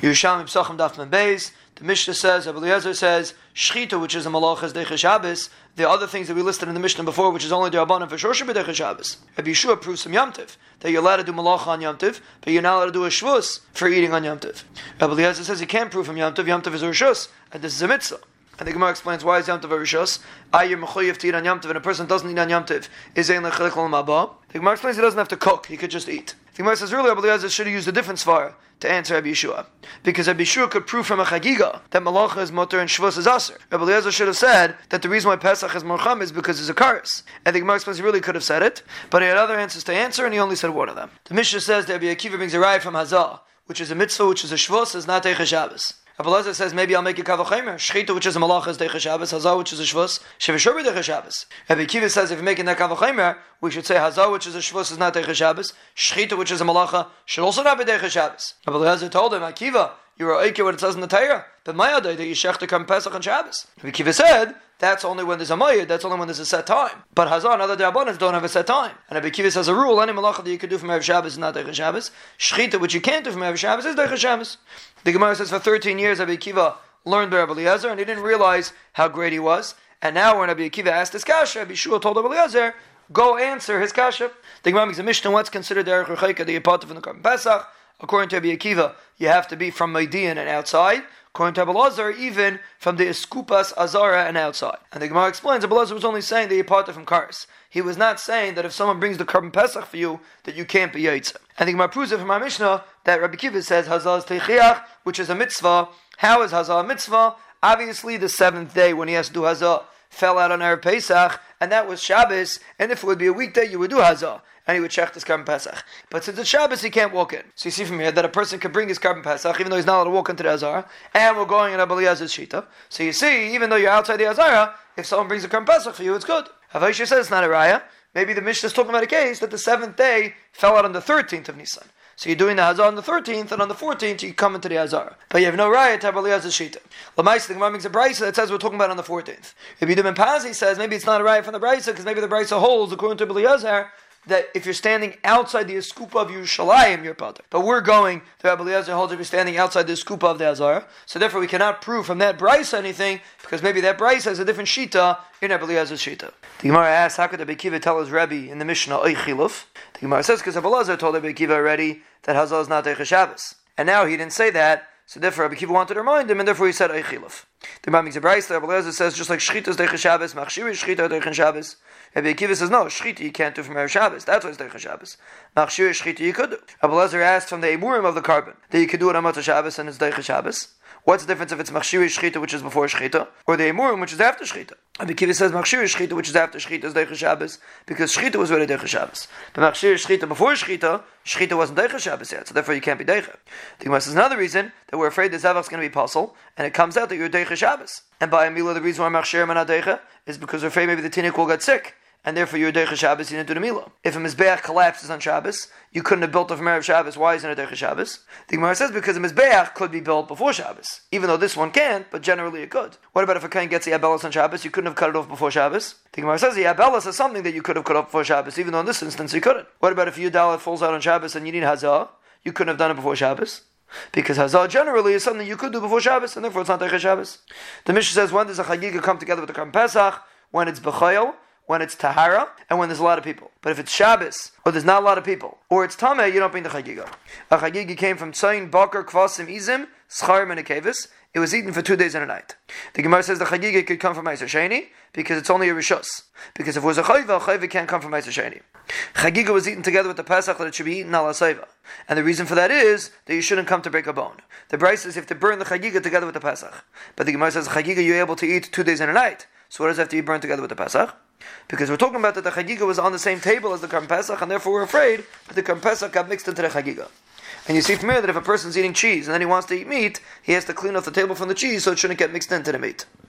Yerushalmi Pesachim Daf Beis. The Mishnah says, Rabbi Eliezer says, Shchita, which is a malach, is Deicha Shabbos. The other things that we listed in the Mishnah before, which is only the Rabbanim for be Deicha Shabbos. Rabbi Yeshua proves some Yamtiv, that you're allowed to do malach on Yamtiv, but you're not allowed to do a shvus for eating on Yamtiv. Rabbi Eliezer says you can't prove from Yamtiv, Yamtiv is a rishus, and this is a mitzvah. And the Gemara explains why is Yom Tov a Rishos? Ayir mechoyev to eat on Yom Tov, and a person doesn't eat on Yom Tov. Is ein lechalik mabah? The Gemara explains he doesn't have to cook; he could just eat. The Gemara says really, Rabbi Eliezer should have used a different svara to answer Rabbi Yeshua, because Rabbi Yeshua could prove from a chagiga that malacha is mutter and shvus is aser. Rabbi Eliezer should have said that the reason why Pesach is morcham is because it's a karis. And the Gemara explains he really could have said it, but he had other answers to answer, and he only said one of them. The Mishnah says that Rabbi Akiva brings a raya from Hazah, which is a mitzvah, which is a shvus, is not a Shabbos. Abelazar says maybe I'll make a kavachemer. Shchita, which is a malach, is Deicha Shabbos. Hazah, which is a shvus. Shevishur Deicha Shabbos. Rabbi Kiva says if you're making that kavachemer, we should say Hazah, which is a shvus, is not Deicha Shabbos. Shchita, which is a malacha, should also not be Deicha Shabbos. Abelazar told him, Akiva, you're a what it says in the Torah. But my that you shech to come Pesach and Shabbos. Rabbi said that's only when there's a mayid, that's only when there's a set time. But Hazan, other Dabbanas don't have a set time. And Rabbi says a rule, any malacha that you could do from Erev Shabbos is not Deicha Shabbos. Shchita, which you can't do from Erev Shabbos, is Deicha Shabbos. The Gemara says for 13 years, Rabbi Kiva learned by Eliezer, and he didn't realize how great he was. And now when Rabbi Akiva asked his kasha, Rabbi Shua told Eliezer, go answer his kasha. The Gemara makes a Mishnah, what's considered Erech Rechaika, the Yapata from the Korban Pesach? According to Rabbi Akiva, you have to be from Modiin and outside. According to Abelazar, even from the Eskupas Azara and outside. And the Gemara explains, Abelazar was only saying that you parted from Karis. He was not saying that if someone brings the Korban Pesach for you, that you can't be Yaitza. And the Gemara proves it from our Mishnah that Rabbi Kiva says, Hazaz Teichiach, which is a mitzvah. How is Hazal a mitzvah? Obviously, the seventh day when he has to do Hazah fell out on Erev Pesach, and that was Shabbos, and if it would be a weekday, you would do Hazah and he would check his Korban Pesach. But since it's Shabbos, he can't walk in. So you see from here that a person can bring his Korban Pesach, even though he's not allowed to walk into the Azara, and we're going in Abba Eliezer's Shita. So you see, even though you're outside the Azara, if someone brings a Korban Pesach for you, it's good. Havaisha says it's not a raya. Maybe the Mishnah is talking about a case that the seventh day fell out on the 13th of Nisan. So you're doing the Hazar on the 13th, and on the 14th you come into the Hazar. But you have no riot to Abba Eliezer's Shita. Lamaisa, the Gemara makes a brisa that says we're talking about on the 14th. If you Yedim Pazi says maybe it's not a riot from the brisa, because maybe the brisa holds, according to Abba that if you're standing outside the Eskupa of Yerushalayim, you're Pater. But we're going, the Rabbi Eliezer holds if you're standing outside the Eskupa of the Azara. So therefore we cannot prove from that Bryce anything, because maybe that Bryce has a different Shita in Rabbi Eliezer's Shita. The Gemara asks, how could Rabbi Kiva tell his Rebbe in the Mishnah, Eichiluf? The Gemara says, because Rabbi Eliezer told Rabbi Kiva already that Hazal is not Eicha Shabbos. And now he didn't say that, so therefore Rabbi Kiva wanted to remind him, and therefore he said Eichiluf. The Gemara makes a Bryce, Rabbi Eliezer says, just like Shchita is Eicha Shabbos, Machshir is Shchita Eicha Shabbos, Rabbi Akiva says, no, shchita you can't do from Erev Shabbos. That's why it's Derech Shabbos. Machshir shchita you could do. Rabbi Lezer asked from the Emurim of the Korban that you could do it on Matzah Shabbos and it's Derech Shabbos. What's the difference if it's Machshir shchita, which is before shchita, or the Emurim, which is after shchita? Rabbi Akiva says Machshir shchita, which is after shchita, is Derech Shabbos, because shchita was already Derech Shabbos. But Machshir shchita before shchita, shchita wasn't Derech Shabbos yet, so therefore you can't be Derech. The Gemara says another reason that we're afraid the Zavach is going to be pasul, and it comes out that you're Derech Shabbos. And by Amila, the reason why Machshir and is because we're afraid maybe the Tinnik will get sick and therefore you're Deicha Shabbos, you didn't do the Mila. If a Mizbeach collapses on Shabbos, you couldn't have built from Erev Shabbos, why isn't it Deicha Shabbos? The Gemara says because a Mizbeach could be built before Shabbos, even though this one can't, but generally it could. What about if a Kain gets the Abelis on Shabbos, you couldn't have cut it off before Shabbos? The Gemara says the Abelis is something that you could have cut off before Shabbos, even though in this instance you couldn't. What about if your Dalit falls out on Shabbos and you need Hazah? You couldn't have done it before Shabbos. Because Hazah generally is something you could do before Shabbos, and therefore it's not Deicha Shabbos. The Mishnah says when does a Chagiga come together with the Korban Pesach? When it's B'chayel, when it's Tahara and when there's a lot of people. But if it's Shabbos or there's not a lot of people, or it's Tameh, you don't bring the Chagiga. A Chagiga came from Tzayin, Bakar, Kvasim, Izim, Scharim, and Akevis. It was eaten for two days and a night. The Gemara says the Chagiga could come from Meiser Sheni because it's only a Rishus. Because if it was a Chayva, a Chayva can't come from Meiser Sheni. Chagiga was eaten together with the Pesach that it should be eaten ala Saiva. And the reason for that is that you shouldn't come to break a bone. The Bryce says you have to burn the Chagiga together with the Pesach. But the Gemara says the Chagiga you're able to eat two days and a night. So what does it have to be burned together with the Pesach? Because we're talking about that the Chagiga was on the same table as the Korban Pesach, and therefore we're afraid that the Korban Pesach got mixed into the Chagiga. And you see from here that if a person's eating cheese and then he wants to eat meat, he has to clean off the table from the cheese so it shouldn't get mixed into the meat.